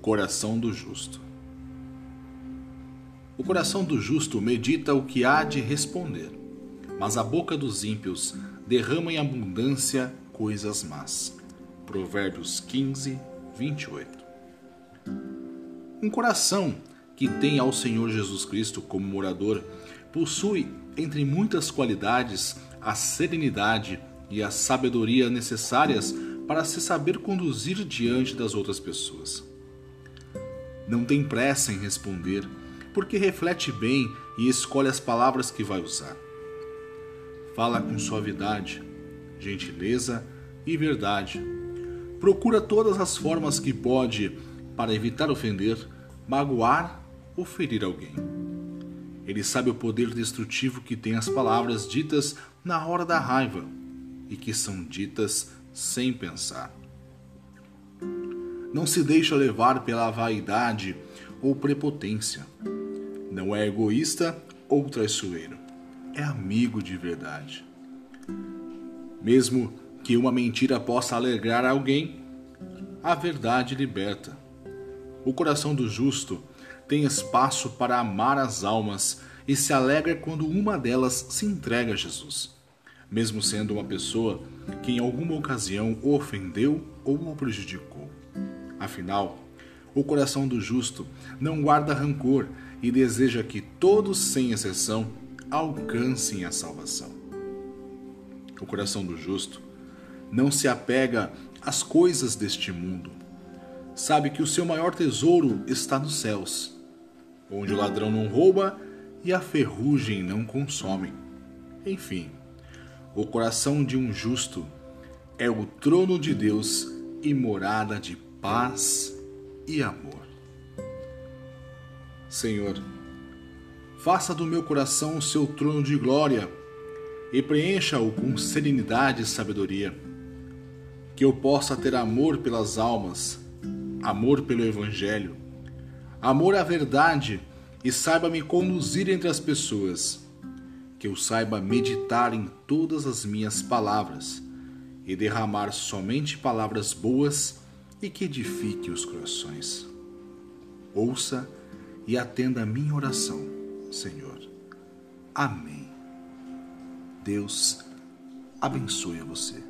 coração do justo. O coração do justo medita o que há de responder, mas a boca dos ímpios derrama em abundância coisas más. Provérbios 15, 28. Um coração que tem ao Senhor Jesus Cristo como morador possui, entre muitas qualidades, a serenidade e a sabedoria necessárias para se saber conduzir diante das outras pessoas. Não tem pressa em responder, porque reflete bem e escolhe as palavras que vai usar. Fala com suavidade, gentileza e verdade. Procura todas as formas que pode para evitar ofender, magoar ou ferir alguém. Ele sabe o poder destrutivo que tem as palavras ditas na hora da raiva e que são ditas sem pensar. Não se deixa levar pela vaidade ou prepotência. Não é egoísta ou traiçoeiro. É amigo de verdade. Mesmo que uma mentira possa alegrar alguém, a verdade liberta. O coração do justo tem espaço para amar as almas e se alegra quando uma delas se entrega a Jesus mesmo sendo uma pessoa que em alguma ocasião o ofendeu ou o prejudicou. Afinal, o coração do justo não guarda rancor e deseja que todos, sem exceção, alcancem a salvação. O coração do justo não se apega às coisas deste mundo. Sabe que o seu maior tesouro está nos céus, onde o ladrão não rouba e a ferrugem não consome. Enfim, o coração de um justo é o trono de Deus e morada de paz e amor. Senhor, faça do meu coração o seu trono de glória e preencha-o com serenidade e sabedoria. Que eu possa ter amor pelas almas, amor pelo Evangelho, amor à verdade e saiba me conduzir entre as pessoas que eu saiba meditar em todas as minhas palavras e derramar somente palavras boas e que edifique os corações. Ouça e atenda a minha oração, Senhor. Amém. Deus abençoe você.